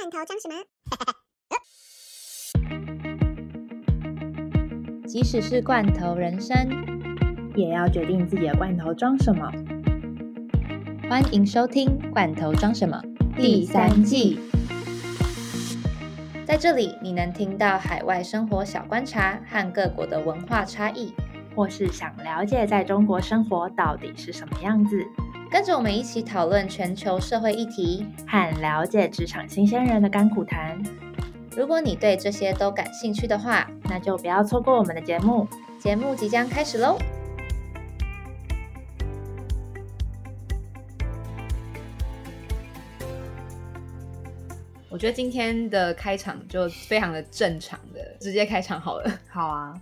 罐头装什么？即使是罐头人生，也要决定自己的罐头装什么。欢迎收听《罐头装什么》第三季。在这里，你能听到海外生活小观察和各国的文化差异，或是想了解在中国生活到底是什么样子，跟着我们一起讨论全球社会议题。和了解职场新鲜人的甘苦谈。如果你对这些都感兴趣的话，那就不要错过我们的节目。节目即将开始喽！我觉得今天的开场就非常的正常的，直接开场好了。好啊，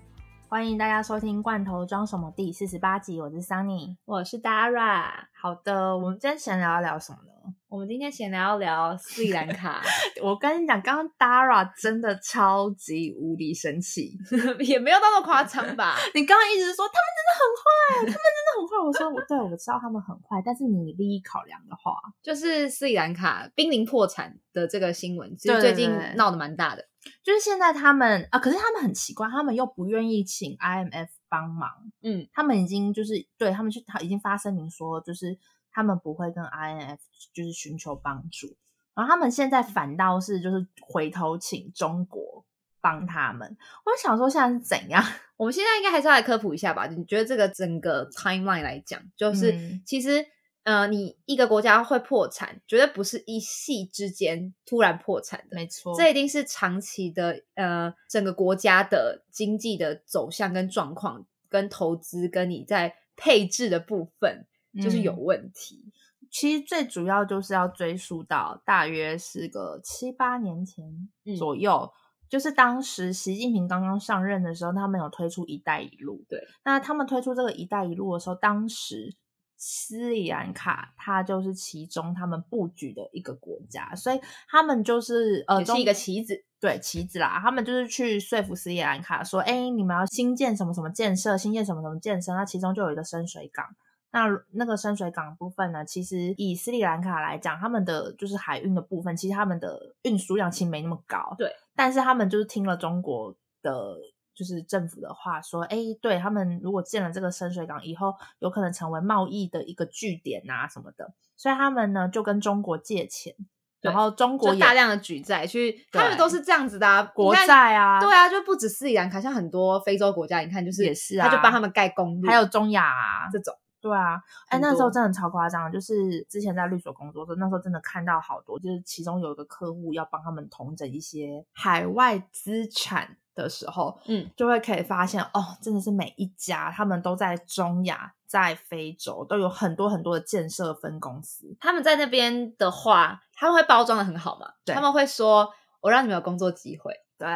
欢迎大家收听《罐头装什么》第四十八集，我是 Sunny。我是 Dara，好的，我们今天闲聊要聊什么呢？我们今天闲聊聊斯里兰卡，我跟你讲，刚刚 Dara 真的超级无敌生气，也没有那么夸张吧？你刚刚一直说他们真的很坏，他们真的很坏。我说我对我知道他们很坏，但是你利益考量的话，就是斯里兰卡濒临破产的这个新闻，其实最近闹得蛮大的。就是现在他们啊，可是他们很奇怪，他们又不愿意请 IMF 帮忙，嗯，他们已经就是对他们去，他已经发声明说，就是他们不会跟 IMF 就是寻求帮助，然后他们现在反倒是就是回头请中国帮他们。我想说现在是怎样？我们现在应该还是要来科普一下吧？你觉得这个整个 timeline 来讲，就是、嗯其实呃，你一个国家会破产，绝对不是一夕之间突然破产的。没错，这一定是长期的，呃，整个国家的经济的走向跟状况，跟投资，跟你在配置的部分，就是有嗯问题。其实最主要就是要追溯到大约是个七八年前嗯左右，就是当时习近平刚刚上任的时候，他们有推出“一带一路”。对，那他们推出这个“一带一路”的时候，当时斯里兰卡它就是其中他们布局的一个国家，所以他们就是呃是一个棋子。对棋子啦，他们就是去说服斯里兰卡说，哎，你们要新建什么什么建设，新建什么什么建设，那其中就有一个深水港。那那个深水港部分呢，其实以斯里兰卡来讲，他们的就是海运的部分，其实他们的运输量其实没那么高。对，但是他们就是听了中国的就是政府的话，说，哎，对他们如果建了这个深水港以后，有可能成为贸易的一个据点啊什么的，所以他们呢就跟中国借钱，然后中国也大量的举债去，他们都是这样子的、啊，国债啊，对啊，就不止斯里兰卡，像很多非洲国家，你看就是也是啊他就帮他们盖公路，还有中亚啊这种，对啊，哎，那时候真的超夸张，就是之前在律所工作的时候，那时候真的看到好多，就是其中有一个客户要帮他们统整一些海外资产的时候，嗯，就会可以发现哦，真的是每一家他们都在中亚、在非洲都有很多很多的建设分公司，他们在那边的话，他们会包装的很好嘛，对他们会说我让你们有工作机会，对，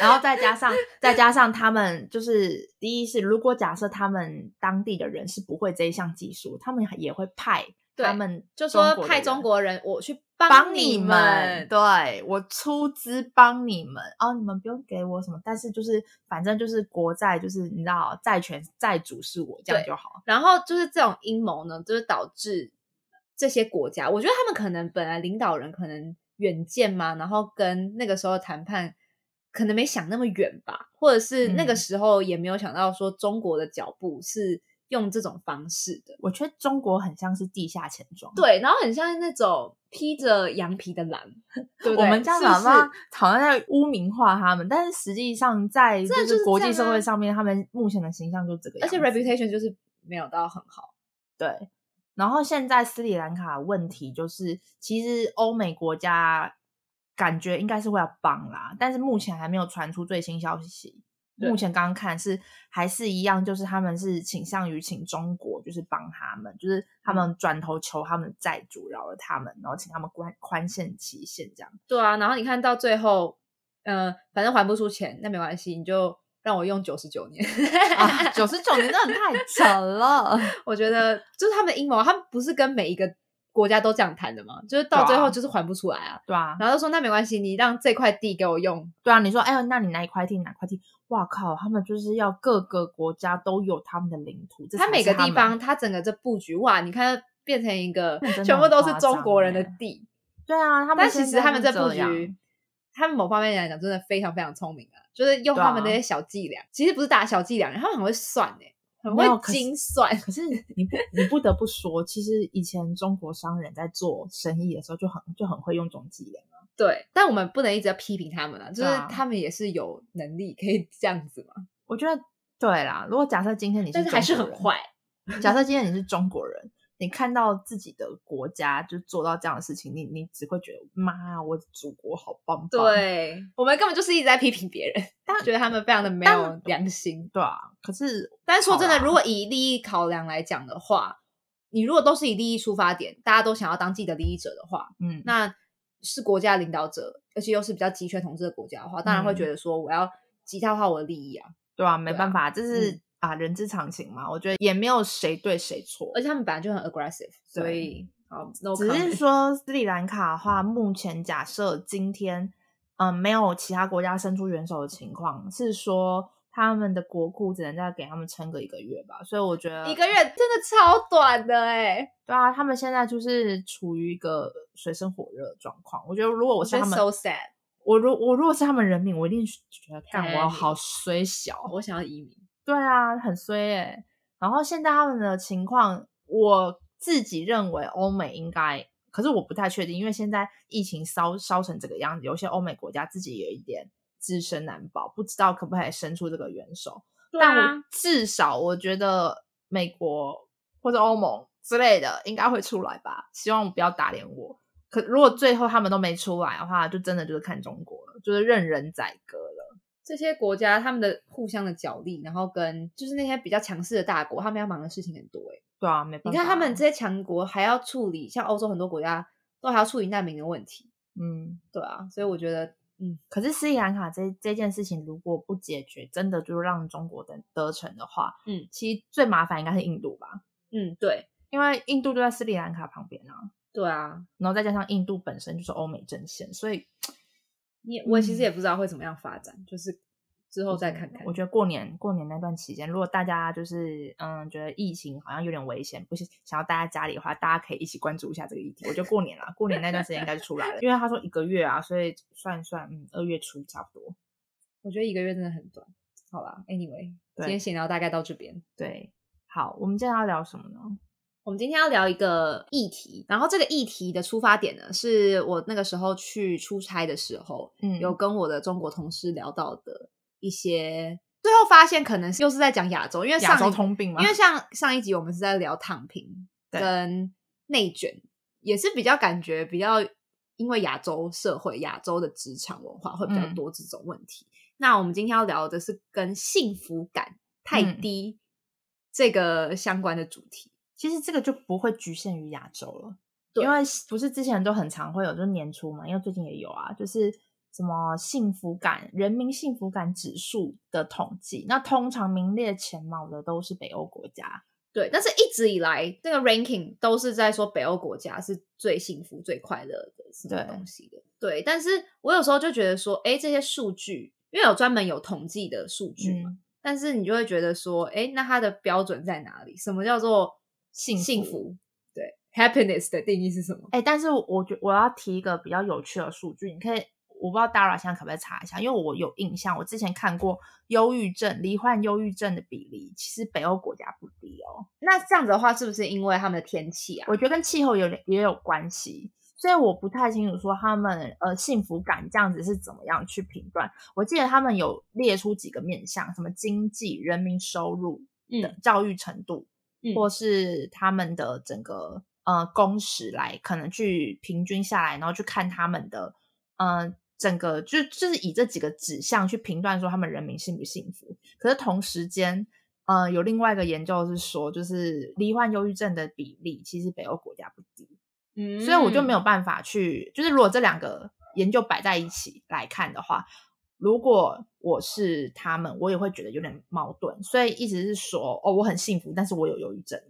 然后再加上再加上他们就是第一是，如果假设他们当地的人是不会这一项技术，他们也会派对他们就说派中国人我去帮你们，对我出资帮你们哦，你们不用给我什么，但是就是反正就是国债，就是你知道债权债主是我，这样就好。然后就是这种阴谋呢，就是导致这些国家，我觉得他们可能本来领导人可能远见嘛，然后跟那个时候谈判可能没想那么远吧，或者是那个嗯时候也没有想到说中国的脚步是用这种方式的。我觉得中国很像是地下钱庄，对，然后很像那种披着羊皮的狼，对不对？我们这样是不好像是好像在污名化他们，但是实际上在就是国际社会上面，他们目前的形象就这个样子，而且 reputation 就是没有到很好。对。然后现在斯里兰卡的问题就是，其实欧美国家感觉应该是会要帮啦，但是目前还没有传出最新消息。目前刚刚看是还是一样，就是他们是倾向于请中国，就是帮他们，就是他们转头求他们的债主饶了他们，然后请他们宽宽限期限这样。对啊，然后你看到最后，呃，反正还不出钱，那没关系，你就让我用九十九年。啊，九十九年真的太扯了。我觉得就是他们的阴谋，他们不是跟每一个国家都这样谈的吗？就是到最后就是还不出来啊。对啊，然后就说那没关系，你让这块地给我用。对啊，你说，哎呦，那你哪一块地哪块地？哇靠，他们就是要各个国家都有他们的领土，这它每个地方，他整个这布局，哇，你看变成一个全部都是中国人的欸地。对啊，他们但其实他们这布局，他们某方面来讲真的非常非常聪明啊，就是用他们那些小伎俩，其实不是打小伎俩，他们很会算诶、很会精算。可是你你不得不说，其实以前中国商人在做生意的时候就很就很会用这种伎俩啊。对，但我们不能一直要批评他们啊，就是他们也是有能力可以这样子嘛，我觉得对啦，如果假设今天你是但是还是很坏。假设今天你是中国人，你看到自己的国家就做到这样的事情，你你只会觉得妈，我的祖国好棒棒。对，我们根本就是一直在批评别人，但觉得他们非常的没有良心。对啊，可是但是说真的，如果以利益考量来讲的话，你如果都是以利益出发点，大家都想要当自己的利益者的话，嗯，那是国家领导者，而且又是比较集权统治的国家的话，当然会嗯觉得说我要极大化我的利益啊。对啊，没办法，这是、嗯啊人之常情嘛。我觉得也没有谁对谁错，而且他们本来就很 aggressive，所以好，no 只是说斯里兰卡的话，目前假设今天嗯没有其他国家伸出援手的情况，是说他们的国库只能再给他们撑个一个月吧。所以我觉得一个月真的超短的哎、对啊，他们现在就是处于一个水深火热的状况。我觉得如果我是他们，so sad，我如我如果是他们人民，我一定觉得干我好衰小。我想要移民。对啊，很衰哎、然后现在他们的情况，我自己认为欧美应该，可是我不太确定，因为现在疫情烧烧成这个样子，有些欧美国家自己有一点自身难保，不知道可不可以伸出这个援手。但啊我至少我觉得美国或者欧盟之类的应该会出来吧，希望不要打脸我。可如果最后他们都没出来的话，就真的就是看中国了，就是任人宰割了。这些国家他们的互相的角力，然后跟就是那些比较强势的大国，他们要忙的事情很多哎、对啊，没。办法。你看他们这些强国还要处理，像欧洲很多国家都还要处理难民的问题，嗯，对啊，所以我觉得，嗯，可是斯里兰卡这这件事情如果不解决，真的就让中国的得逞的话，嗯，其实最麻烦应该是印度吧，嗯，对，因为印度就在斯里兰卡旁边啊，对啊，然后再加上印度本身就是欧美阵线，所以我其实嗯也不知道会怎么样发展，就是之后再看看。我觉得过年过年那段期间，如果大家就是嗯觉得疫情好像有点危险，不是想要待在家里的话，大家可以一起关注一下这个议题。我觉得过年啦，过年那段时间应该就出来了，因为他说一个月啊，所以算算，嗯，二月初差不多。我觉得一个月真的很短。好啦，Anyway，对今天闲聊大概到这边。对，好，我们今天要聊什么呢？我们今天要聊一个议题，然后这个议题的出发点呢，是我那个时候去出差的时候，嗯有跟我的中国同事聊到的一些，最后发现可能是又是在讲亚洲，因为上亚洲通病嘛？因为像上一集我们是在聊躺平 跟内卷，也是比较感觉比较因为亚洲社会、亚洲的职场文化会比较嗯多这种问题。那我们今天要聊的是跟幸福感太嗯低这个相关的主题。其实这个就不会局限于亚洲了，对因为不是之前都很常会有，就是年初嘛，因为最近也有啊，就是什么幸福感、人民幸福感指数的统计，那通常名列前茅的都是北欧国家。对，但是一直以来这个 ranking 都是在说北欧国家是最幸福、最快乐的什么对东西的。对，但是我有时候就觉得说，哎，这些数据，因为有专门有统计的数据嘛，嗯但是你就会觉得说，哎，那它的标准在哪里？什么叫做幸福幸福？对，happiness 的定义是什么？哎、但是我觉我要提一个比较有趣的数据，你可以，我不知道 Dara 现在可不可以查一下，因为我有印象，我之前看过忧郁症、罹患忧郁症的比例，其实北欧国家不低哦。那这样子的话，是不是因为他们的天气啊？我觉得跟气候有点也有关系，所以我不太清楚说他们呃幸福感这样子是怎么样去评断。我记得他们有列出几个面向，什么经济、人民收入的嗯教育程度，嗯或是他们的整个呃工时来可能去平均下来，然后去看他们的呃整个就就是以这几个指向去评断说他们人民幸不幸福。可是同时间，呃，有另外一个研究是说，就是罹患忧郁症的比例其实北欧国家不低，嗯所以我就没有办法去，就是如果这两个研究摆在一起来看的话。如果我是他们，我也会觉得有点矛盾，所以意思是说，哦，我很幸福，但是我有忧郁症，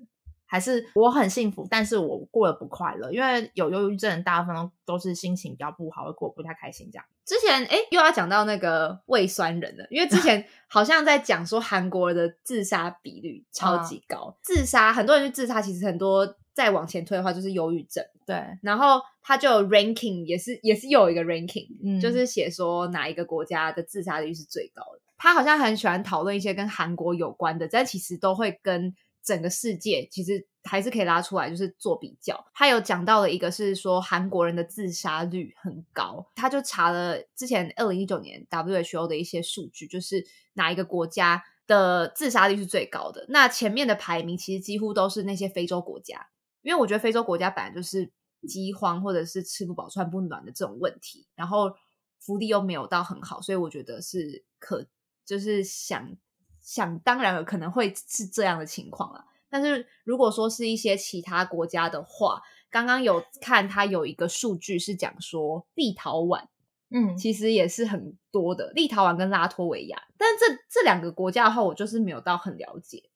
还是我很幸福，但是我过得不快乐？因为有忧郁症，大部分都是心情比较不好，会过不太开心这样。之前哎，又要讲到那个胃酸人了，因为之前 好像在讲说韩国的自杀比率超级高，自杀很多人去自杀，其实很多再往前推的话就是忧郁症。对，然后他就 ranking 也是也是有一个 ranking，嗯就是写说哪一个国家的自杀率是最高的。他好像很喜欢讨论一些跟韩国有关的，但其实都会跟。整个世界其实还是可以拉出来，就是做比较。他有讲到了一个是说韩国人的自杀率很高，他就查了之前二零一九年 WHO 的一些数据，就是哪一个国家的自杀率是最高的。那前面的排名其实几乎都是那些非洲国家，因为我觉得非洲国家本来就是饥荒或者是吃不饱穿不暖的这种问题，然后福利又没有到很好，所以我觉得是可就是想。想当然了，可能会是这样的情况了。但是如果说是一些其他国家的话，刚刚有看它有一个数据是讲说立陶宛，嗯，其实也是很多的。立陶宛跟拉脱维亚，但这这两个国家的话，我就是没有到很了解。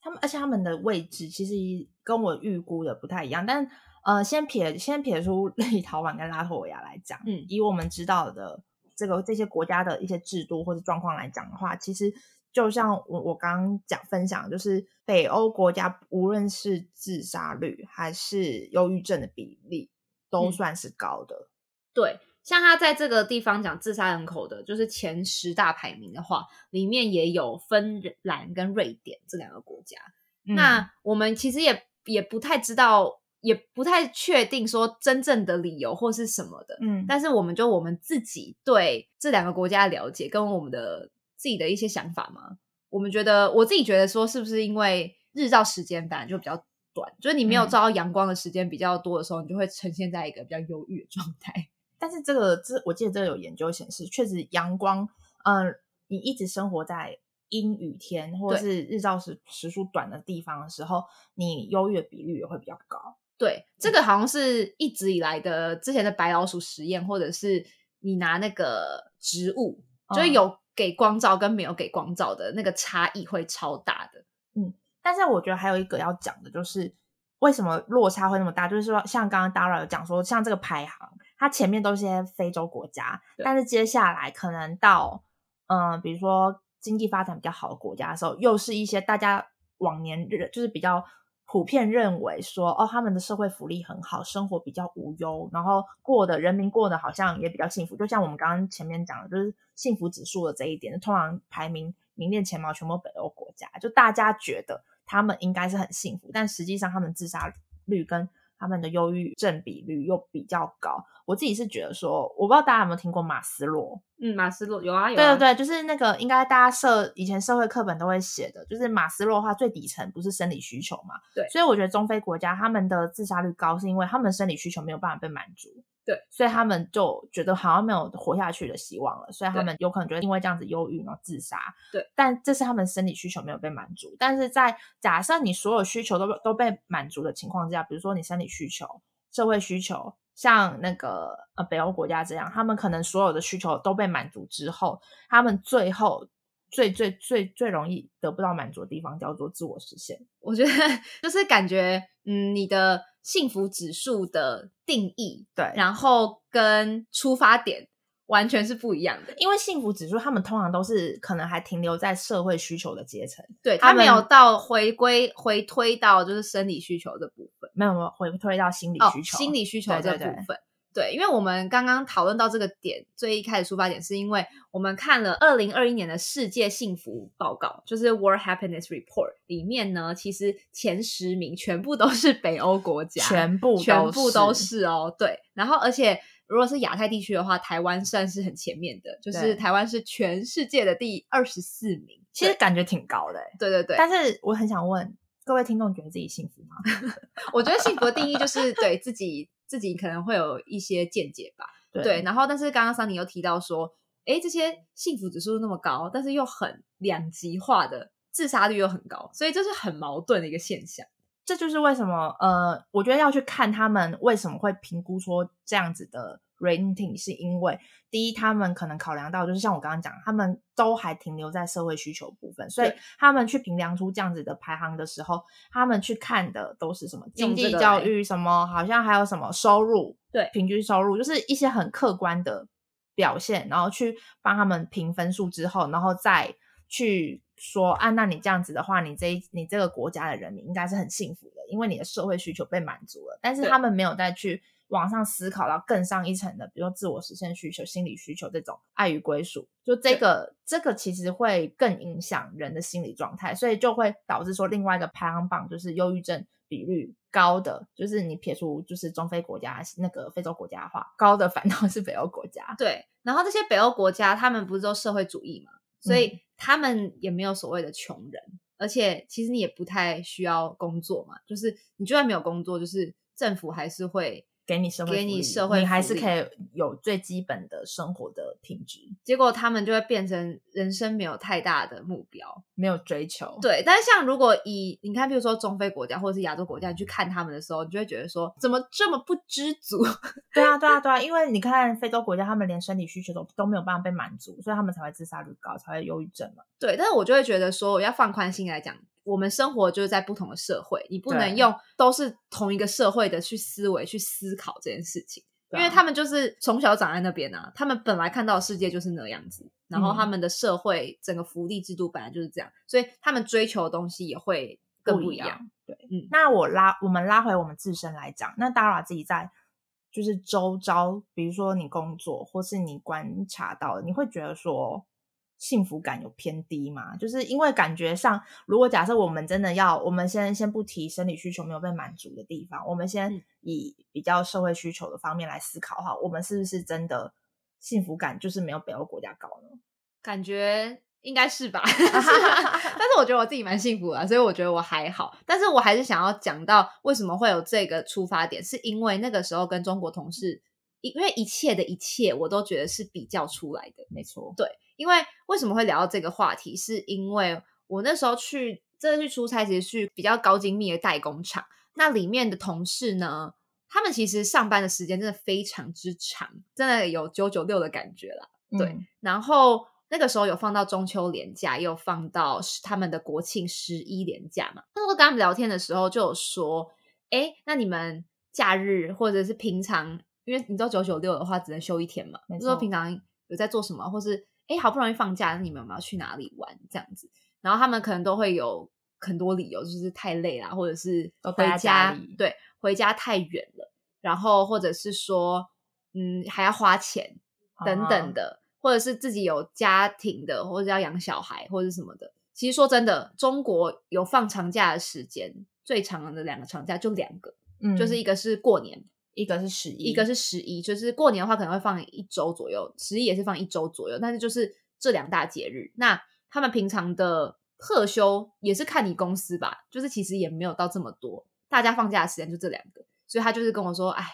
他们而且他们的位置其实跟我预估的不太一样。但呃，先撇先撇出立陶宛跟拉脱维亚来讲，嗯，以我们知道的这个这些国家的一些制度或者状况来讲的话，其实。就像我我刚刚讲分享，就是北欧国家无论是自杀率还是忧郁症的比例，都算是高的。对，像他在这个地方讲自杀人口的，就是前十大排名的话，里面也有芬兰跟瑞典这两个国家。那我们其实也也不太知道，也不太确定说真正的理由或是什么的。嗯，但是我们就我们自己对这两个国家的了解跟我们的。自己的一些想法嘛？我们觉得，我自己觉得说，是不是因为日照时间本来就比较短，就是你没有照到阳光的时间比较多的时候，你就会呈现在一个比较忧郁的状态。但是这个，这我记得这个有研究显示，确实阳光，嗯，你一直生活在阴雨天或者是日照时时数短的地方的时候，你忧郁的比率也会比较高。对，这个好像是一直以来的之前的白老鼠实验，或者是你拿那个植物，就是有。给光照跟没有给光照的那个差异会超大的，嗯，但是我觉得还有一个要讲的就是为什么落差会那么大，就是说像刚刚 Dara 有讲说，像这个排行，它前面都是些非洲国家，但是接下来可能到嗯，比如说经济发展比较好的国家的时候，又是一些大家往年日就是比较。普遍认为说，哦，他们的社会福利很好，生活比较无忧，然后过的人民过得好像也比较幸福。就像我们刚刚前面讲的，就是幸福指数的这一点，通常排名名列前茅，全部北欧国家，就大家觉得他们应该是很幸福，但实际上他们自杀率跟他们的忧郁症比率又比较高。我自己是觉得说，我不知道大家有没有听过马斯洛？嗯，马斯洛有啊，有。对对对，就是那个应该大家社以前社会课本都会写的，就是马斯洛的话最底层不是生理需求嘛？对。所以我觉得中非国家他们的自杀率高，是因为他们的生理需求没有办法被满足。对。所以他们就觉得好像没有活下去的希望了，所以他们有可能就因为这样子忧郁然后自杀。对。但这是他们生理需求没有被满足，但是在假设你所有需求都都被满足的情况之下，比如说你生理需求、社会需求。像那个呃北欧国家这样，他们可能所有的需求都被满足之后，他们最后最最最最容易得不到满足的地方叫做自我实现。我觉得 就是感觉，嗯，你的幸福指数的定义，对，然后跟出发点。完全是不一样的，因为幸福指数他们通常都是可能还停留在社会需求的阶层，对他没有到回归回推到就是生理需求的部分，没有没有回推到心理需求，心理需求这部分。对，因为我们刚刚讨论到这个点，最一开始出发点是因为我们看了二零二一年的世界幸福报告，就是 World Happiness Report 里面呢，其实前十名全部都是北欧国家，全部全部都是哦，对，然后而且。如果是亚太地区的话，台湾算是很前面的，就是台湾是全世界的第二十四名，其实感觉挺高的。对对对，但是我很想问各位听众，觉得自己幸福吗？我觉得幸福的定义就是对自己自己可能会有一些见解吧。对，然后但是刚刚桑尼又提到说，哎，这些幸福指数那么高，但是又很两极化的自杀率又很高，所以这是很矛盾的一个现象。这就是为什么呃，我觉得要去看他们为什么会评估说这样子的 rating，是因为第一，他们可能考量到就是像我刚刚讲，他们都还停留在社会需求部分，所以他们去评量出这样子的排行的时候，他们去看的都是什么经济教育，什么好像还有什么收入，对。平均收入，就是一些很客观的表现，然后去帮他们评分数之后，然后再去说啊，那你这样子的话，你这一你这个国家的人民应该是很幸福的，因为你的社会需求被满足了。但是他们没有再去往上思考到更上一层的，比如说自我实现需求、心理需求这种爱与归属，就这个这个其实会更影响人的心理状态，所以就会导致说另外一个排行榜就是忧郁症比率高的，就是你撇除就是中非国家那个非洲国家的话，高的反倒是北欧国家。对，然后这些北欧国家，他们不是都社会主义嘛，所嗯以他们也没有所谓的穷人，而且其实你也不太需要工作嘛，就是你就算没有工作，就是政府还是会给你社会给你社会你还是可以有最基本的生活的品质，结果他们就会变成人生没有太大的目标。没有追求。对，但是像如果以你看，比如说中非国家或者是亚洲国家，你去看他们的时候，你就会觉得说，怎么这么不知足？对啊，对啊，对啊，因为你看非洲国家，他们连生理需求都都没有办法被满足，所以他们才会自杀率高，才会忧郁症嘛。对，但是我就会觉得说，我要放宽心来讲，我们生活就是在不同的社会，你不能用都是同一个社会的去思维去思考这件事情，因为他们就是从小长在那边啊，他们本来看到的世界就是那样子，然后嗯他们的社会整个福利制度本来就是这样，所以他们追求的东西也会更不一样。不一样。对，嗯那我拉我们拉回我们自身来讲，那 Dara 自己在就是周遭，比如说你工作或是你观察到的，你会觉得说幸福感有偏低嘛？就是因为感觉上，如果假设我们真的要，我们先先不提生理需求没有被满足的地方，我们先嗯以比较社会需求的方面来思考哈，我们是不是真的幸福感就是没有北欧国家高呢？感觉应该是吧，但是我觉得我自己蛮幸福的啊，所以我觉得我还好。但是我还是想要讲到为什么会有这个出发点，是因为那个时候跟中国同事，因因为一切的一切我都觉得是比较出来的。没错，因为为什么会聊到这个话题，是因为我那时候去真的去出差，其实去比较高精密的代工厂，那里面的同事呢，他们其实上班的时间真的非常之长，真的有九九六的感觉啦。对嗯然后那个时候有放到中秋连假，也有放到他们的国庆十一连假嘛。那时候跟他们聊天的时候，就有说，哎，那你们假日或者是平常，因为你知道九九六的话只能休一天嘛，没就说平常有在做什么，或是哎好不容易放假，那你们有没有去哪里玩这样子？然后他们可能都会有很多理由，就是太累啦，或者是回家对，回家太远了，然后或者是说，嗯，还要花钱等等啊的，或者是自己有家庭的，或者要养小孩或者什么的。其实说真的，中国有放长假的时间，最长的两个长假就两个，嗯就是一个是过年，一个是十一，一个是十一，就是过年的话可能会放一周左右，十一也是放一周左右，但是就是这两大节日，那他们平常的特休也是看你公司吧，就是其实也没有到这么多，大家放假的时间就这两个，所以他就是跟我说，哎，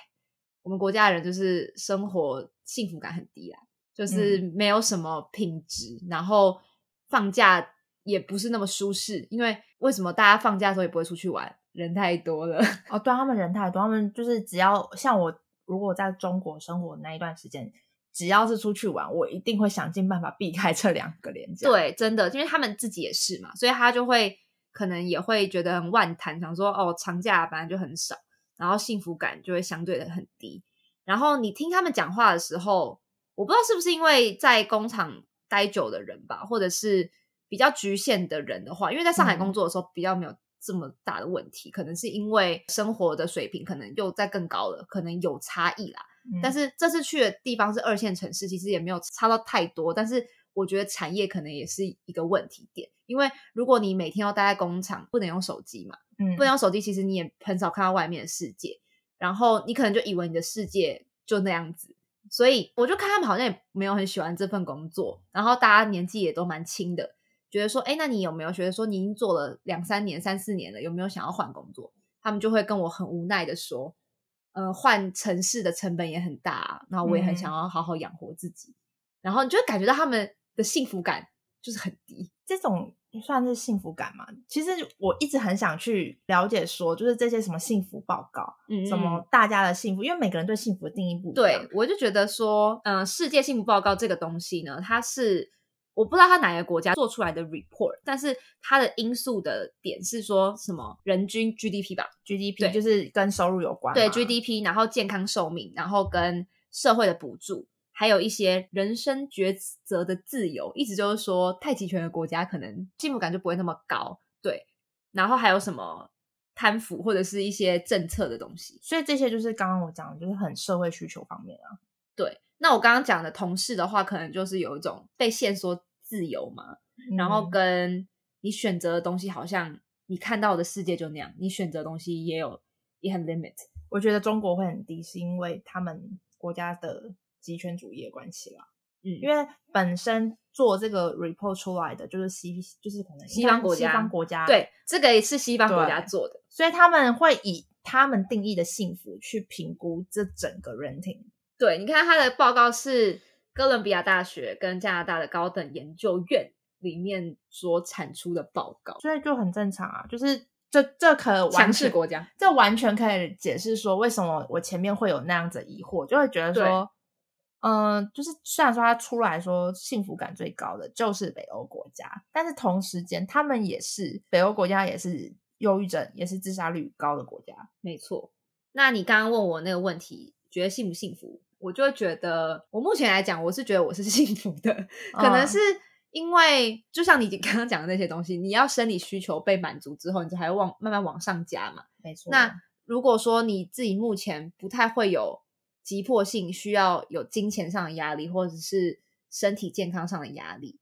我们国家的人就是生活幸福感很低啦，就是没有什么品质，然后放假也不是那么舒适，因为为什么大家放假的时候也不会出去玩，人太多了。哦，对啊，他们人太多，他们就是只要像我，如果在中国生活那一段时间，只要是出去玩，我一定会想尽办法避开这两个连假。，对，真的，因为他们自己也是嘛，所以他就会可能也会觉得很万谈，想说哦，长假本来就很少，然后幸福感就会相对的很低。然后你听他们讲话的时候，我不知道是不是因为在工厂待久的人吧，或者是比较局限的人的话，因为在上海嗯工作的时候比较没有这么大的问题，可能是因为生活的水平可能又在更高了，可能有差异啦。嗯但是这次去的地方是二线城市，其实也没有差到太多。但是我觉得产业可能也是一个问题点，因为如果你每天要待在工厂，不能用手机嘛，嗯不能用手机，其实你也很少看到外面的世界，然后你可能就以为你的世界就那样子。所以我就看他们好像也没有很喜欢这份工作，然后大家年纪也都蛮轻的，觉得说，哎，那你有没有觉得说你已经做了两三年、三四年了，有没有想要换工作？他们就会跟我很无奈的说，呃，换城市的成本也很大啊，然后我也很嗯想要好好养活自己，然后你就会感觉到他们的幸福感就是很低。这种算是幸福感吗？其实我一直很想去了解，说就是这些什么幸福报告，嗯什么大家的幸福，因为每个人对幸福的定义不一样。对，我就觉得说，嗯、世界幸福报告这个东西呢，它是我不知道他哪个国家做出来的 report，但是它的因素的点是说什么人均 GDP 吧，GDP 就是跟收入有关。对 GDP，然后健康寿命，然后跟社会的补助，还有一些人生抉择的自由，意思就是说，太极拳的国家可能幸福感就不会那么高，对。然后还有什么贪腐或者是一些政策的东西，所以这些就是刚刚我讲的，就是很社会需求方面啊。对。那我刚刚讲的同事的话，可能就是有一种被限缩自由嘛，然后嗯跟你选择的东西，好像你看到的世界就那样，你选择的东西也有也很 limit。我觉得中国会很低，是因为他们国家的集权主义的关系啦。嗯，因为本身做这个 report 出来的就是西，就是可能西方国家西方国家对，这个也是西方国家做的。所以他们会以他们定义的幸福去评估这整个 renting。对，你看他的报告是哥伦比亚大学跟加拿大的高等研究院里面所产出的报告，所以就很正常啊，就是这这可完强势国家。这完全可以解释说为什么我前面会有那样子疑惑，就会觉得说，嗯、就是虽然说他出来说幸福感最高的就是北欧国家，但是同时间他们也是北欧国家，也是忧郁症，也是自杀率高的国家。没错。那你刚刚问我那个问题，觉得幸不幸福？我就会觉得，我目前来讲，我是觉得我是 幸福的，可能嗯是因为就像你 刚刚讲的那些东西，你要生理需求被满足之后，你才会往慢慢往上加嘛。没错，那如果说你自己目前不太会有急迫性，需要有金钱上的压力，或者是身体健康上的压力，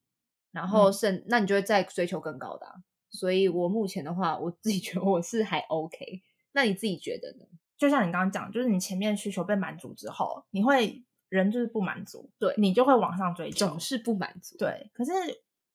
然后嗯甚、那你就会再追求更高的啊、所以我目前的话，我自己觉得我是还 OK。那你自己觉得呢？就像你刚刚讲，就是你前面需求被满足之后，你会人就是不满足，对你就会往上追求总。是不满足。对，可是，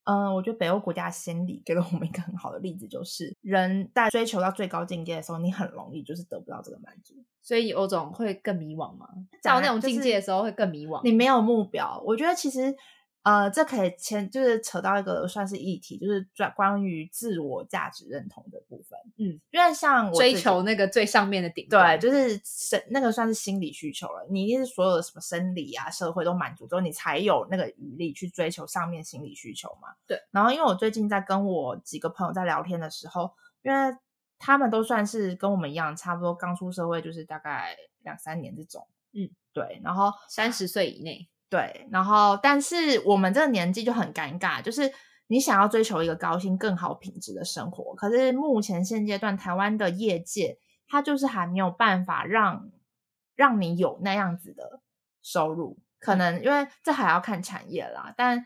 嗯、我觉得北欧国家的先例 给了我们一个很好的例子，就是人在追求到最高境界的时候，你很容易就是得不到这个满足，所以有种会更迷惘吗？到那种境界的时候会更迷惘。你没有目标。我觉得其实，呃，这可以牵就是扯到一个算是议题，就是专关于自我价值认同的部分。嗯，因为像我追求那个最上面的顶对，就是生那个算是心理需求了。你一定是所有的什么生理啊、社会都满足之后，你才有那个余力去追求上面心理需求嘛。对。然后，因为我最近在跟我几个朋友在聊天的时候，因为他们都算是跟我们一样，差不多刚出社会，就是大概两三年这种。嗯，对。然后三十岁以内，对，然后但是我们这个年纪就很尴尬，就是你想要追求一个高薪、更好品质的生活，可是目前现阶段台湾的业界，它就是还没有办法让让你有那样子的收入，可能因为这还要看产业啦，但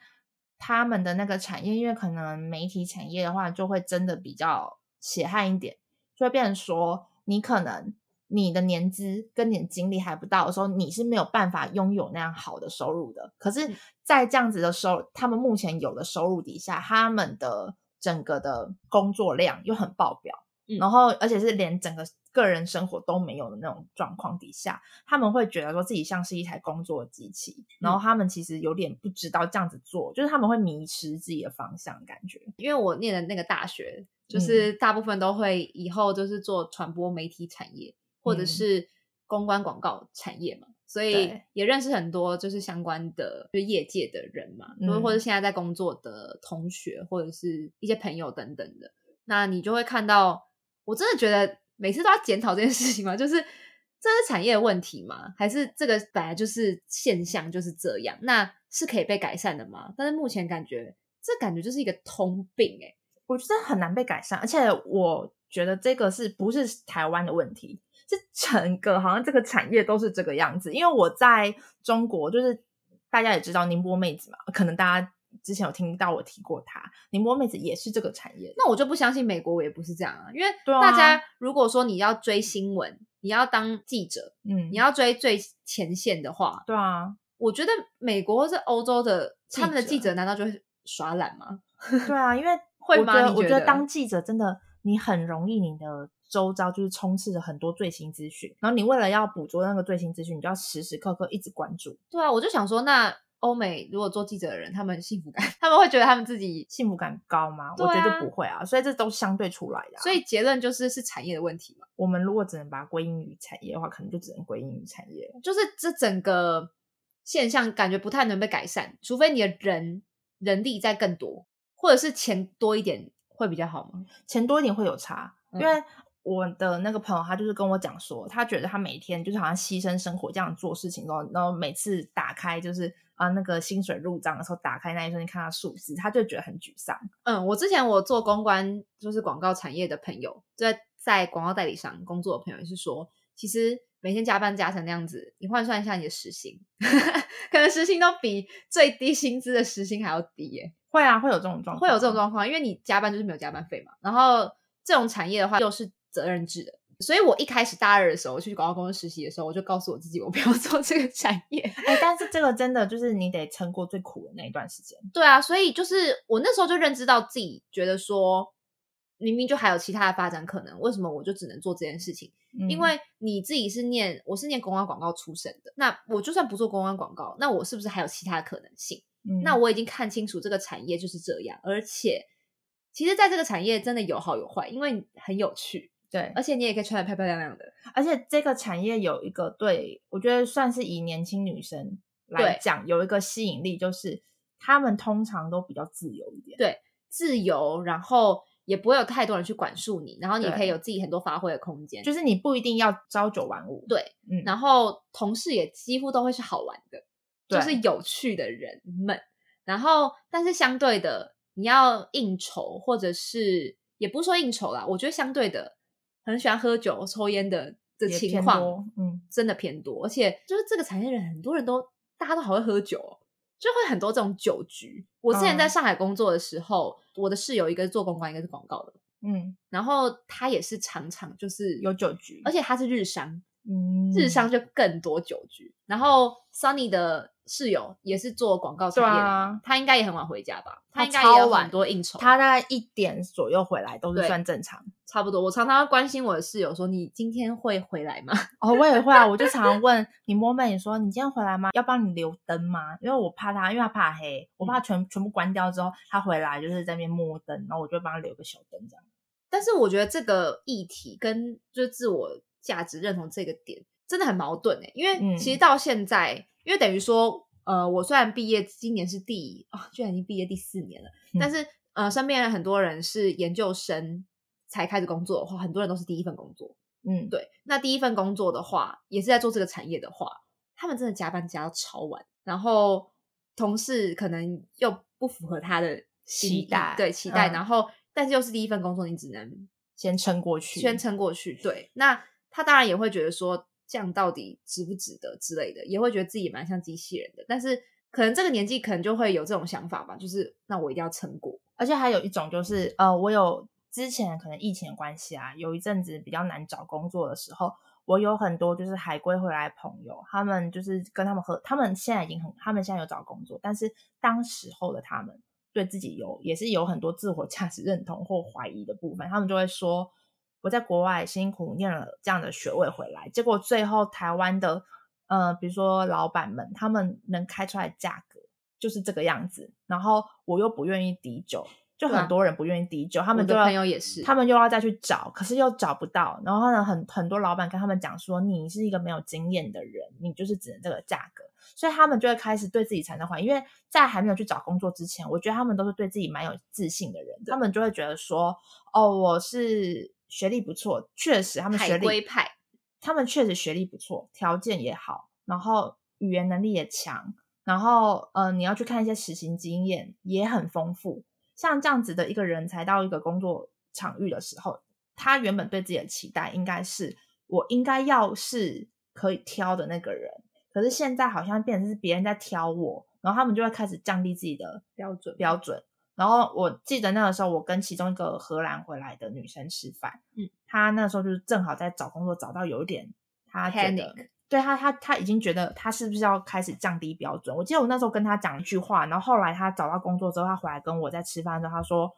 他们的那个产业，因为可能媒体产业的话，就会真的比较血汗一点，就会变成说你可能。你的年资跟你的经历还不到的时候，你是没有办法拥有那样好的收入的。可是嗯，在这样子的收，他们目前有的收入底下，他们的整个的工作量又很爆表，嗯。然后而且是连整个个人生活都没有的那种状况底下，他们会觉得说自己像是一台工作机器，然嗯。后他们其实有点不知道这样子做，就是他们会迷失自己的方向，感觉。因为我念的那个大学，嗯。就是大部分都会以后就是做传播媒体产业，或者嗯是公关广告产业嘛，所以也认识很多就是相关的就是业界的人嘛，嗯或或者现在在工作的同学或者是一些朋友等等的，那你就会看到，我真的觉得每次都要检讨这件事情嘛，就是这是产业的问题吗？还是这个本来就是现象就是这样？那是可以被改善的吗？但是目前感觉这感觉就是一个通病哎、我觉得很难被改善，而且我觉得这个是不是台湾的问题，是整个好像这个产业都是这个样子。因为我在中国，就是大家也知道宁波妹子嘛，可能大家之前有听到我提过她，宁波妹子也是这个产业。那我就不相信美国也不是这样啊，因为大家如果说你要追新闻，你要当记者，嗯，你要追最前线的话，对啊，我觉得美国或是欧洲的他们的者记者难道就会耍懒吗？对啊，因为会吗我觉得我觉得当记者真的你很容易，你的周遭就是充斥着很多最新资讯，然后你为了要捕捉那个最新资讯，你就要时时刻刻一直关注。对啊，我就想说，那欧美如果做记者的人，他们幸福感，他们会觉得他们自己幸福感高吗？对我觉得啊不会啊，所以这都相对出来的啊、所以结论就是是产业的问题嘛，我们如果只能把它归因于产业的话，可能就只能归因于产业了。就是这整个现象感觉不太能被改善，除非你的人人力再更多，或者是钱多一点会比较好吗？钱多一点会有差，嗯因为我的那个朋友他就是跟我讲说，他觉得他每天就是好像牺牲生活这样做事情，然后然后每次打开就是啊那个薪水入账的时候，打开那一瞬间看到数字，他就觉得很沮丧。嗯，我之前我做公关，就是广告产业的朋友，在在广告代理商工作的朋友也是说，其实每天加班加成那样子，你换算一下你的时薪，可能时薪都比最低薪资的时薪还要低耶、会啊，会有这种状况，会有这种状况，因为你加班就是没有加班费嘛。然后这种产业的话，又是责任制的，所以我一开始大二的时候去广告公司实习的时候，我就告诉我自己，我不要做这个产业。哎、但是这个真的就是你得撑过最苦的那一段时间。对啊，所以就是我那时候就认知到自己觉得说，明明就还有其他的发展可能，为什么我就只能做这件事情？嗯因为你自己是念，我是念公关广告出身的，那我就算不做公关广告，那我是不是还有其他的可能性？嗯那我已经看清楚这个产业就是这样，而且其实在这个产业真的有好有坏，因为很有趣，对，而且你也可以穿的漂漂亮亮的。而且这个产业有一个对我觉得算是以年轻女生来讲有一个吸引力，就是她们通常都比较自由一点。对自由，然后也不会有太多人去管束你，然后你可以有自己很多发挥的空间。就是你不一定要朝九晚五。对，嗯，然后同事也几乎都会是好玩的，对就是有趣的人们。然后，但是相对的，你要应酬，或者是也不是说应酬啦，我觉得相对的，很喜欢喝酒、抽烟的的情况，嗯，真的偏多。而且就是这个产业人，很多人都大家都好会喝酒、哦，就会很多这种酒局。我之前在嗯上海工作的时候，我的室友一个是做公关，一个是广告的，嗯，然后他也是常常就是有酒局，而且他是日商。嗯，日商就更多酒局。然后 Sunny 的室友也是做广告产业的嘛，对啊他应该也很晚回家吧？他应该也有很多应酬。他大概一点左右回来都是对算正常。差不多，我常常会关心我的室友说：“你今天会回来吗哦，我也会啊，我就常 常问你摸妹，你说你今天回来吗？要帮你留灯吗？因为我怕他，因为他怕黑，我怕全、全部关掉之后，他回来就是在那边摸灯，然后我就帮他留个小灯这样。？”但是我觉得这个议题跟就是自我价值认同这个点真的很矛盾诶，因为嗯其实到现在，因为等于说，呃，我虽然毕业今年是第啊、居然已经毕业第四年了，嗯但是呃，身边很多人是研究生才开始工作的话，很多人都是第一份工作。嗯，对，那第一份工作的话，也是在做这个产业的话，他们真的加班加到超晚，然后同事可能又不符合他的期待对期待，嗯然后但是又是第一份工作，你只能先撑过去，先撑过去。对，那他当然也会觉得说，这样到底值不值得之类的，也会觉得自己蛮像机器人的，但是可能这个年纪可能就会有这种想法吧，就是那我一定要撑过。而且还有一种就是，呃，我有之前可能疫情的关系啊，有一阵子比较难找工作的时候，我有很多就是海归回来的朋友，他们就是跟他们合，他们现在已经很，他们现在有找工作，但是当时候的他们对自己有也是有很多自我价值认同或怀疑的部分，他们就会说，我在国外辛苦念了这样的学位回来，结果最后台湾的呃，比如说老板们，他们能开出来的价格就是这个样子，然后我又不愿意抵酒，就很多人不愿意抵酒，他们的朋友也是他们又要再去找，可是又找不到，然后呢，很很多老板跟他们讲说，你是一个没有经验的人，你就是只能这个价格，所以他们就会开始对自己产生怀疑，因为在还没有去找工作之前，我觉得他们都是对自己蛮有自信的人，他们就会觉得说，哦，我是学历不错，确实他们学海历归派，他们确实学历不错，条件也好，然后语言能力也强，然后呃，你要去看一些实行经验也很丰富。像这样子的一个人才到一个工作场域的时候，他原本对自己的期待应该是我应该要是可以挑的那个人，可是现在好像变成是别人在挑我，然后他们就会开始降低自己的标准标准。然后我记得那个时候，我跟其中一个荷兰回来的女生吃饭，嗯，她那时候就是正好在找工作，找到有一点，她觉得对她，她她已经觉得她是不是要开始降低标准？我记得我那时候跟她讲一句话，然后后来她找到工作之后，她回来跟我在吃饭的时候，她说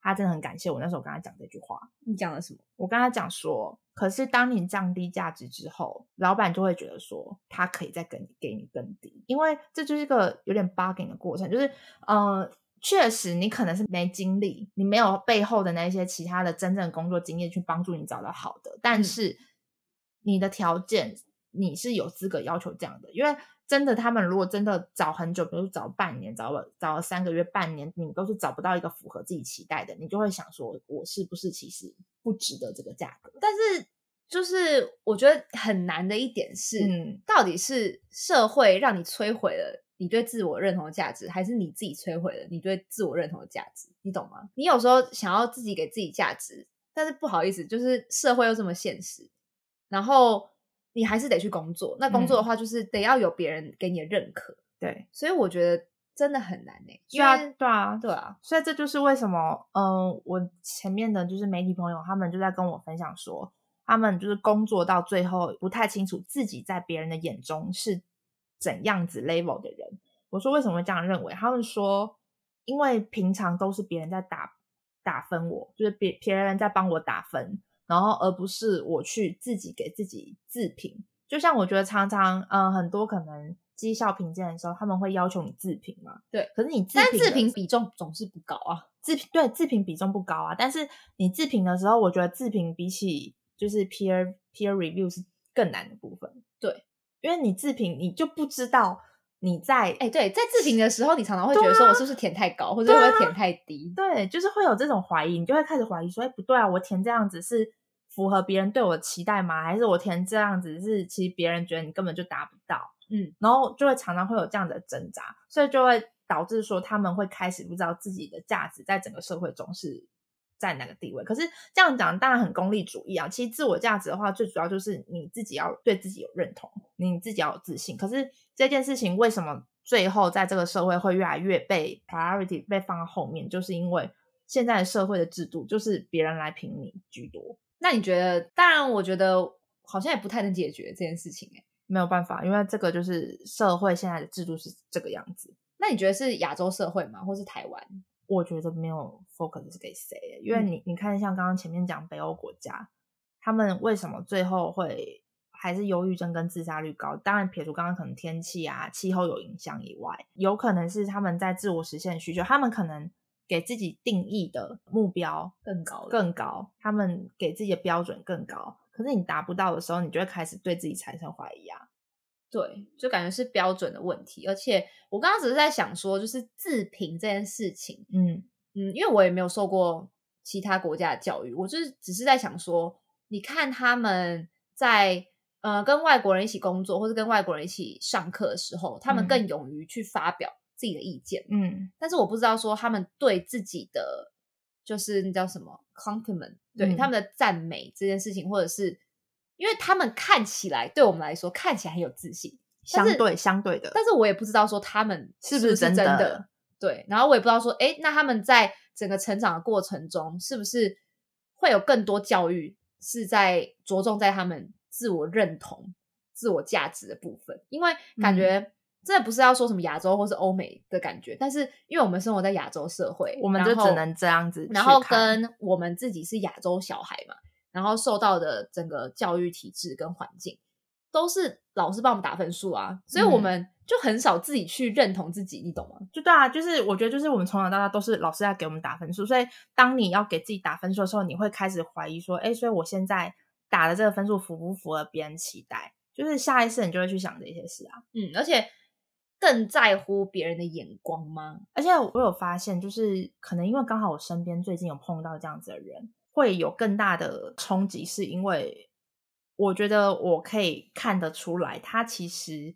她真的很感谢我那时候跟她讲这句话。你讲了什么？我跟她讲说，可是当你降低价值之后，老板就会觉得说他可以再给你给你更低，因为这就是一个有点 bugging 的过程，就是呃，确实你可能是没经历，你没有背后的那些其他的真正工作经验去帮助你找到好的，但是你的条件你是有资格要求这样的，因为。真的，他们如果真的找很久，比如找半年，找了找了三个月、半年，你都是找不到一个符合自己期待的，你就会想说，我是不是其实不值得这个价格？但是，就是我觉得很难的一点是，到底是社会让你摧毁了你对自我认同的价值，还是你自己摧毁了你对自我认同的价值？你懂吗？你有时候想要自己给自己价值，但是不好意思，就是社会又这么现实，然后。你还是得去工作，那工作的话就是得要有别人给你的认可，对，所以我觉得真的很难呢。对啊，对啊，对啊，所以这就是为什么，嗯，我前面的就是媒体朋友，他们就在跟我分享说，他们就是工作到最后不太清楚自己在别人的眼中是怎样子 level 的人。我说为什么会这样认为？他们说，因为平常都是别人在打打分，我就是别别人在帮我打分。然后，而不是我去自己给自己自评。就像我觉得常常，嗯，很多可能绩效评鉴的时候，他们会要求你自评嘛。对，可是你但自评比重总是不高啊。自评对自评比重不高啊，但是你自评的时候，我觉得自评比起就是 peer peer review 是更难的部分。对，因为你自评，你就不知道你在哎，对，在自评的时候，你常常会觉得说我是不是填太高，或者会不会填太低？对，就是会有这种怀疑，你就会开始怀疑说，哎，不对啊，我填这样子是。符合别人对我的期待吗？还是我填这样子是其实别人觉得你根本就达不到，嗯，然后就会常常会有这样的挣扎，所以就会导致说他们会开始不知道自己的价值在整个社会中是在哪个地位。可是这样讲当然很功利主义啊，其实自我价值的话，最主要就是你自己要对自己有认同，你自己要有自信。可是这件事情为什么最后在这个社会会越来越被 priority 被放到后面，就是因为现在社会的制度就是别人来评你居多。那你觉得？当然，我觉得好像也不太能解决这件事情，哎，没有办法，因为这个就是社会现在的制度是这个样子。那你觉得是亚洲社会吗，或是台湾？我觉得没有 focus 给谁，因为你你看，像刚刚前面讲北欧国家，他们为什么最后会还是忧郁症跟自杀率高？当然，撇除刚刚可能天气啊、气候有影响以外，有可能是他们在自我实现需求，他们可能。给自己定义的目标更高，更高。他们给自己的标准更高，可是你达不到的时候，你就会开始对自己产生怀疑啊。对，就感觉是标准的问题。而且我刚刚只是在想说，就是自评这件事情，嗯嗯，因为我也没有受过其他国家的教育，我就是只是在想说，你看他们在呃跟外国人一起工作，或者跟外国人一起上课的时候，他们更勇于去发表。自己的意见，嗯，但是我不知道说他们对自己的就是那叫什么 compliment，对他们的赞美这件事情，或者是因为他们看起来对我们来说看起来很有自信，相对相对的，但是我也不知道说他们是不是真的，对，然后我也不知道说，哎，那他们在整个成长的过程中，是不是会有更多教育是在着重在他们自我认同、自我价值的部分，因为感觉。真的不是要说什么亚洲或是欧美的感觉，但是因为我们生活在亚洲社会，我们就只能这样子。然后跟我们自己是亚洲小孩嘛，然后受到的整个教育体制跟环境，都是老师帮我们打分数啊，所以我们就很少自己去认同自己，你懂吗？就对啊，就是我觉得就是我们从小到大都是老师在给我们打分数，所以当你要给自己打分数的时候，你会开始怀疑说，哎，所以我现在打的这个分数符不符合别人期待？就是下一次你就会去想这些事啊，嗯，而且。更在乎别人的眼光吗？而且我有发现，就是可能因为刚好我身边最近有碰到这样子的人，会有更大的冲击，是因为我觉得我可以看得出来，他其实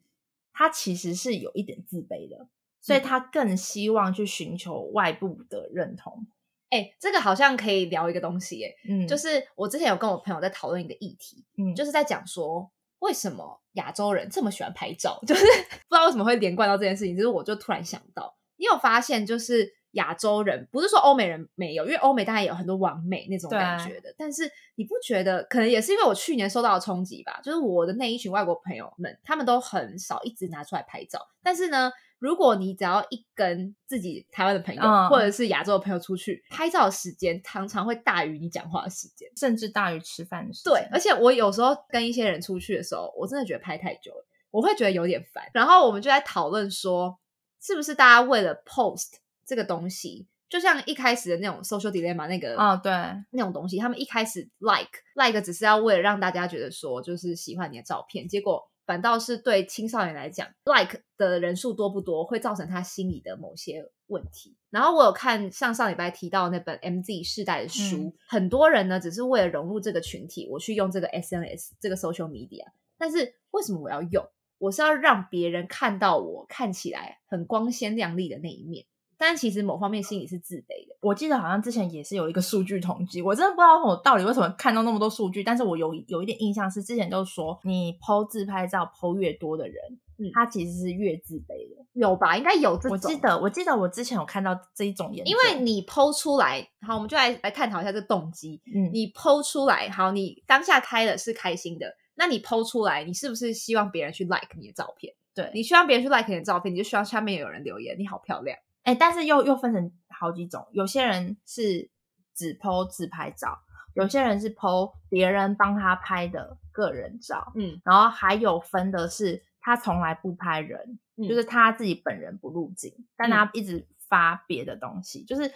他其实是有一点自卑的，所以他更希望去寻求外部的认同。哎，这个好像可以聊一个东西，哎，嗯，就是我之前有跟我朋友在讨论一个议题，嗯，就是在讲说。为什么亚洲人这么喜欢拍照？就是不知道为什么会连贯到这件事情。就是我就突然想到，你有发现，就是亚洲人不是说欧美人没有，因为欧美当然也有很多完美那种感觉的。但是你不觉得，可能也是因为我去年受到的冲击吧？就是我的那一群外国朋友们，他们都很少一直拿出来拍照。但是呢，如果你只要一跟自己台湾的朋友、嗯或者是亚洲的朋友出去拍照的时间，常常会大于你讲话的时间。甚至大于吃饭的时间。对，而且我有时候跟一些人出去的时候，我真的觉得拍太久了，我会觉得有点烦。然后我们就在讨论说，是不是大家为了 post 这个东西，就像一开始的那种 social dilemma 那个哦，对，那种东西，他们一开始 like like 只是要为了让大家觉得说就是喜欢你的照片，结果反倒是对青少年来讲，like 的人数多不多，会造成他心理的某些问题。然后我有看像上礼拜提到那本 MZ 世代的书，嗯很多人呢只是为了融入这个群体，我去用这个 SNS 这个 social media，但是为什么我要用？我是要让别人看到我看起来很光鲜亮丽的那一面，但其实某方面心里是自卑的。我记得好像之前也是有一个数据统计，我真的不知道我到底为什么看到那么多数据，但是我有有一点印象是之前就说，你 PO 自拍照 PO 越多的人，嗯他其实是越自卑的。有吧？应该有这种。我记得，我记得我之前有看到这一种研究，因为你剖出来，好，我们就来来探讨一下这个动机。嗯，你剖出来，好，你当下开的是开心的，那你剖出来，你是不是希望别人去 like 你的照片？对，你希望别人去 like 你的照片，你就希望下面有人留言你好漂亮。哎、但是又又分成好几种，有些人是只 PO 自拍照，有些人是 PO 别人帮他拍的个人照，嗯，然后还有分的是他从来不拍人，嗯。就是他自己本人不入镜，但他一直发别的东西，就是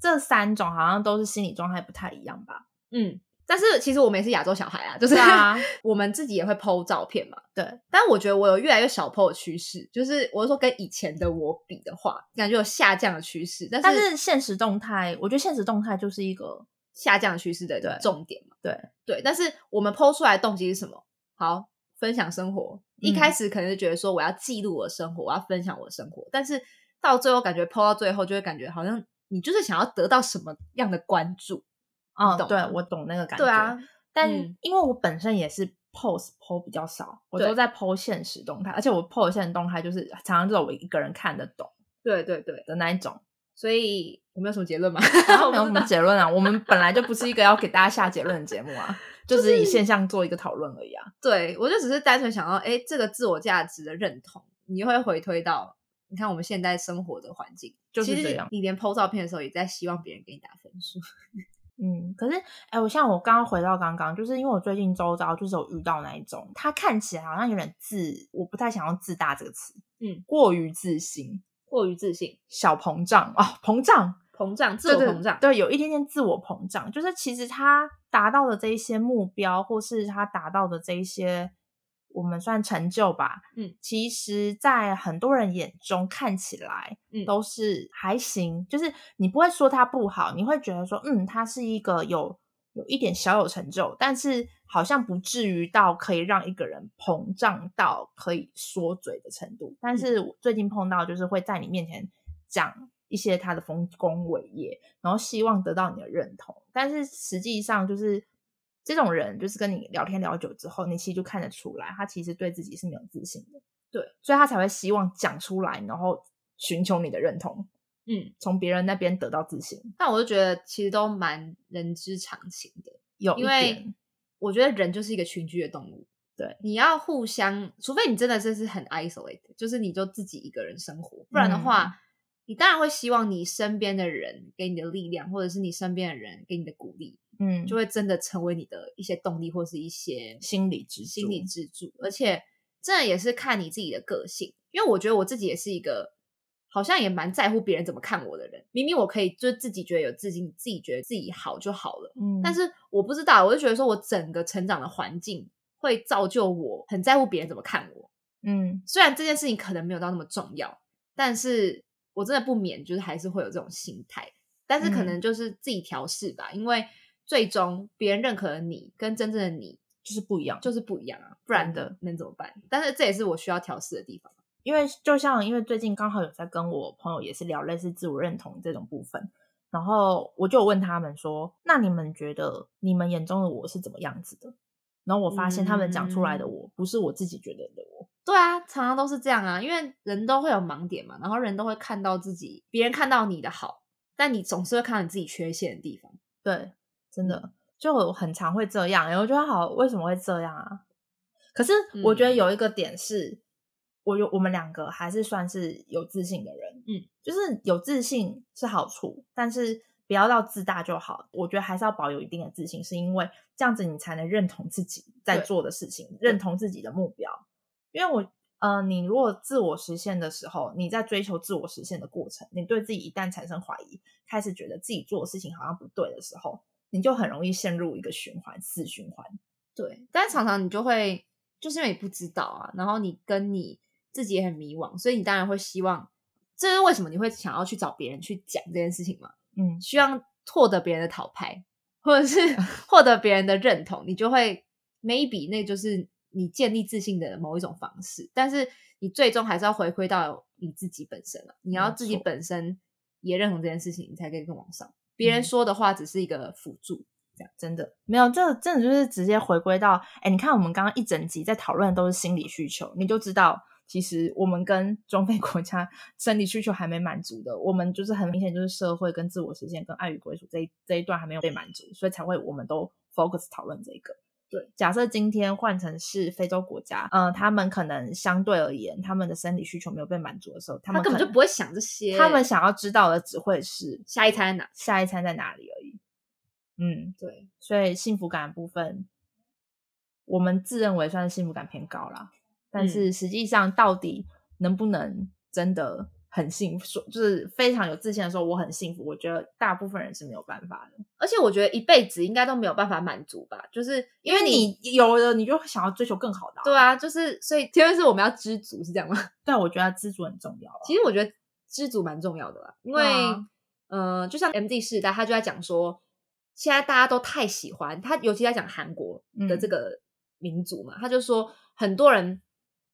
这三种好像都是心理状态不太一样吧？嗯，但是其实我们也是亚洲小孩啊，就是、我们自己也会 PO 照片嘛。对，但我觉得我有越来越少 PO 的趋势，就是我是说跟以前的我比的话，感觉有下降的趋势。但是但是现实动态，我觉得现实动态就是一个下降趋势的对重点嘛。对对，但是我们剖出来的动机是什么？好，分享生活。一嗯开始可能是觉得说我要记录我的生活，我要分享我的生活，但是到最后感觉剖到最后，就会感觉好像你就是想要得到什么样的关注。嗯，懂对我懂那个感觉。对啊，但嗯因为我本身也是 post PO 比较少，我都在 PO 现实动态，而且我 PO 的现实动态就是常常只有我一个人看得懂对对对，的那一种。所以我们有什么结论吗？没有什么结论啊，我们本来就不是一个要给大家下结论的节目啊，就只是以现象做一个讨论而已啊。对我就只是单纯想到，哎，这个自我价值的认同，你会回推到，你看我们现在生活的环境，就是这样你连 PO 照片的时候，也在希望别人给你打分数。嗯，可是哎，我像我刚刚回到刚刚，就是因为我最近周遭就是有遇到那一种，他看起来好像有点自，我不太想用自大这个词，嗯，过于自信、过于自信、小膨胀啊、膨胀，膨胀、自我膨胀，对，有一点点自我膨胀，就是其实他达到的这一些目标，或是他达到的这一些我们算成就吧，嗯，其实，在很多人眼中看起来，嗯都是还行，就是你不会说他不好，你会觉得说，嗯，他是一个有有一点小有成就，但是好像不至于到可以让一个人膨胀到可以说嘴的程度。但是我最近碰到，就是会在你面前讲一些他的丰功伟业，然后希望得到你的认同，但是实际上就是。这种人就是跟你聊天聊久之后，你其实就看得出来，他其实对自己是没有自信的，对，所以他才会希望讲出来，然后寻求你的认同，嗯，从别人那边得到自信。但我就觉得其实都蛮人之常情的，有因为我觉得人就是一个群居的动物，对，你要互相，除非你真的这是很 isolate，就是你就自己一个人生活，不然的话，嗯你当然会希望你身边的人给你的力量，或者是你身边的人给你的鼓励，嗯，就会真的成为你的一些动力，或是一些心理支心理支柱，而且真的也是看你自己的个性，因为我觉得我自己也是一个好像也蛮在乎别人怎么看我的人。明明我可以就是自己觉得有自信，自己觉得自己好就好了，嗯，但是我不知道，我就觉得说我整个成长的环境会造就我很在乎别人怎么看我。嗯。虽然这件事情可能没有到那么重要，但是我真的不免就是还是会有这种心态，但是可嗯。能就是自己调试吧，因为最终别人认可的你跟真正的你就是不一样，就是不一样啊，不然的能怎么办？但是这也是我需要调试的地方。因为就像因为最近刚好有在跟我朋友也是聊类似自我认同这种部分，然后我就问他们说，那你们觉得你们眼中的我是怎么样子的？然后我发现他们讲出来的嗯我、不是我自己觉得的我，对啊，常常都是这样啊，因为人都会有盲点嘛，然后人都会看到自己，别人看到你的好，但你总是会看到你自己缺陷的地方。对，真的、就很常会这样，然后我觉得好，为什么会这样啊？可是我觉得嗯有一个点是，我有我们两个还是算是有自信的人，嗯，就是有自信是好处，但是不要到自大就好。我觉得还是要保有一定的自信，是因为这样子你才能认同自己在做的事情，认同自己的目标。因为我呃，你如果自我实现的时候，你在追求自我实现的过程，你对自己一旦产生怀疑，开始觉得自己做的事情好像不对的时候，你就很容易陷入一个循环，死循环。对，但是常常你就会就是因为你不知道啊，然后你跟你自己也很迷惘，所以你当然会希望，这是为什么你会想要去找别人去讲这件事情嘛？嗯，希望获得别人的讨拍，或者是 获得别人的认同，你就会 maybe 那就是你建立自信的某一种方式。但是你最终还是要回归到你自己本身了，你要自己本身也认同这件事情，你才可以更往上。别人嗯说的话只是一个辅助，真的没有，这真的就是直接回归到，哎，你看我们刚刚一整集在讨论的都是心理需求，你就知道，其实我们跟中非国家生理需求还没满足的，我们就是很明显就是社会跟自我实现跟爱与归属这一这一段还没有被满足，所以才会我们都 focus 讨论这个。对，假设今天换成是非洲国家，嗯、他们可能相对而言，他们的生理需求没有被满足的时候，他他们根本就不会想这些，他们想要知道的只会是下一餐在哪？下一餐在哪里而已。嗯，对，所以幸福感的部分，我们自认为算是幸福感偏高啦，但是实际上到底能不能真的很幸福，说就是非常有自信的说我很幸福，我觉得大部分人是没有办法的，而且我觉得一辈子应该都没有办法满足吧，就是因因为为你你有了，你就想要追求更好的、对，啊，就是所以结论是我们要知足，是这样吗？但我觉得知足很重要啊。其实我觉得知足蛮重要的啦，因为呃就像 M D 世代，他就在讲说，现在大家都太喜欢他，尤其在讲韩国的嗯这个民族嘛，他就说很多人，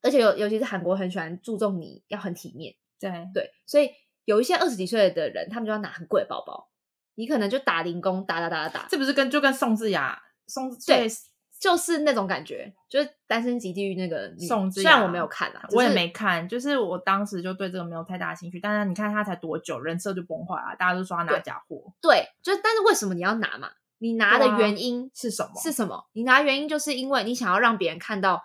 而且尤尤其是韩国很喜欢注重你要很体面，对对，所以有一些二十几岁的人，他们就要拿很贵的包包，你可能就打零工，打打打打打，这不是跟就跟宋智雅宋对所以就是那种感觉，就是《单身级地狱》那个宋智雅虽然我没有看啊，我也没看，就是我当时就对这个没有太大兴趣。但是你看他才多久，人设就崩坏了，大家都说他拿假货，对，就是但是为什么你要拿嘛？你拿的对啊原因是什么？是什么？你拿原因就是因为你想要让别人看到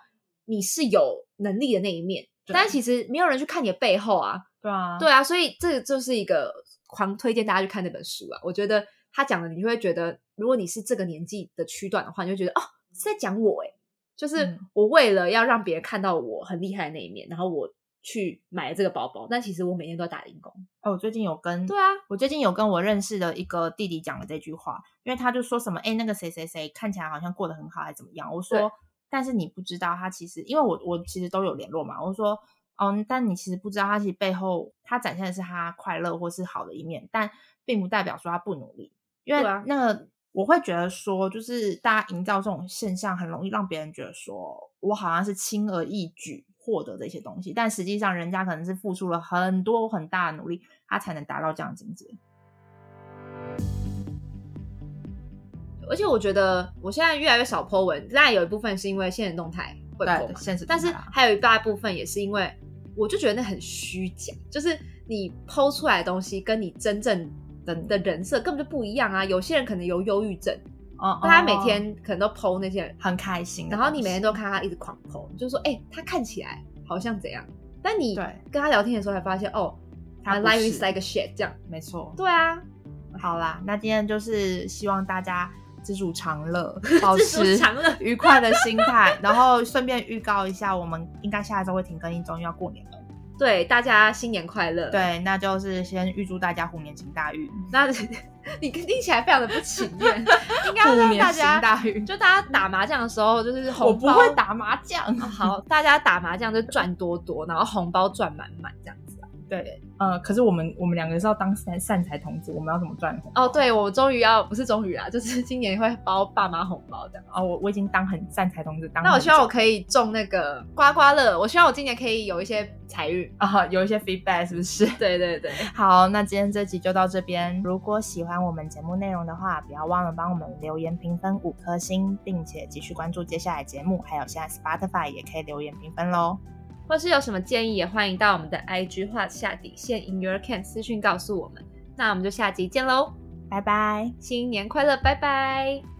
你是有能力的那一面，对但是其实没有人去看你的背后啊。对啊，对啊，所以这就是一个狂推荐大家去看这本书啊。我觉得他讲的，你就会觉得，如果你是这个年纪的区段的话，你就觉得哦是在讲我诶，就是嗯我为了要让别人看到我很厉害的那一面，然后我去买了这个包包，但其实我每天都在打零工。哦，我最近有跟对啊，我最近有跟我认识的一个弟弟讲了这句话，因为他就说什么，哎，那个谁谁谁看起来好像过得很好，还怎么样？我说，但是你不知道他其实，因为我我其实都有联络嘛，我说，嗯，但你其实不知道他其实背后他展现的是他快乐或是好的一面，但并不代表说他不努力，因为那个。我会觉得说，就是大家营造这种现象，很容易让别人觉得说我好像是轻而易举获得这些东西，但实际上人家可能是付出了很多很大的努力，他才能达到这样境界。而且我觉得我现在越来越少 po 文，当然有一部分是因为现实动态会对 po 嘛，现实动但是还有一大部分也是因为我就觉得那很虚假，就是你 po 出来的东西跟你真正的的人设根本就不一样啊。有些人可能有忧郁症，哦大家每天可能都 po 那些，很开心然，后你每天都看他一直狂 po，你就说哎、他看起来好像怎样，但你对跟他聊天的时候才发现哦，他 life is like a shit 这样。没错。对啊，好啦，那今天就是希望大家知足常乐，保持常乐愉快的心态，然后顺便预告一下，我们应该下一周会停更一周，因为要过年了。对大家新年快乐。。对，那就是先预祝大家虎年行大运，那 你听起来非常的不情愿，应该要虎年行让大家大运。就大家打麻将的时候，就是红包我不会。打麻将，好，大家打麻将就赚多多，然后红包赚满满这样。对，呃，可是我们我们两个是要当善善财童子，我们要怎么赚红包？哦，对，我终于要不是终于啦，就是 今年会包爸妈红包的。哦，我我已经当很善财童子当。那我希望我可以中那个刮刮乐，我希望我今年可以有一些财运。啊、有一些 feedback 是不是？对 对对，好，那今天这集就到这边。如果喜欢我们节目内容的话，不要忘了帮我们留言评分五颗星，并且继续关注接下来节目，还有现在 Spotify 也可以留言评分喽。或是有什么建议，也欢迎到我们的 IG 画下底线 in your can 私讯告诉我们。那我们就下集见喽，拜拜。新年快乐，拜拜。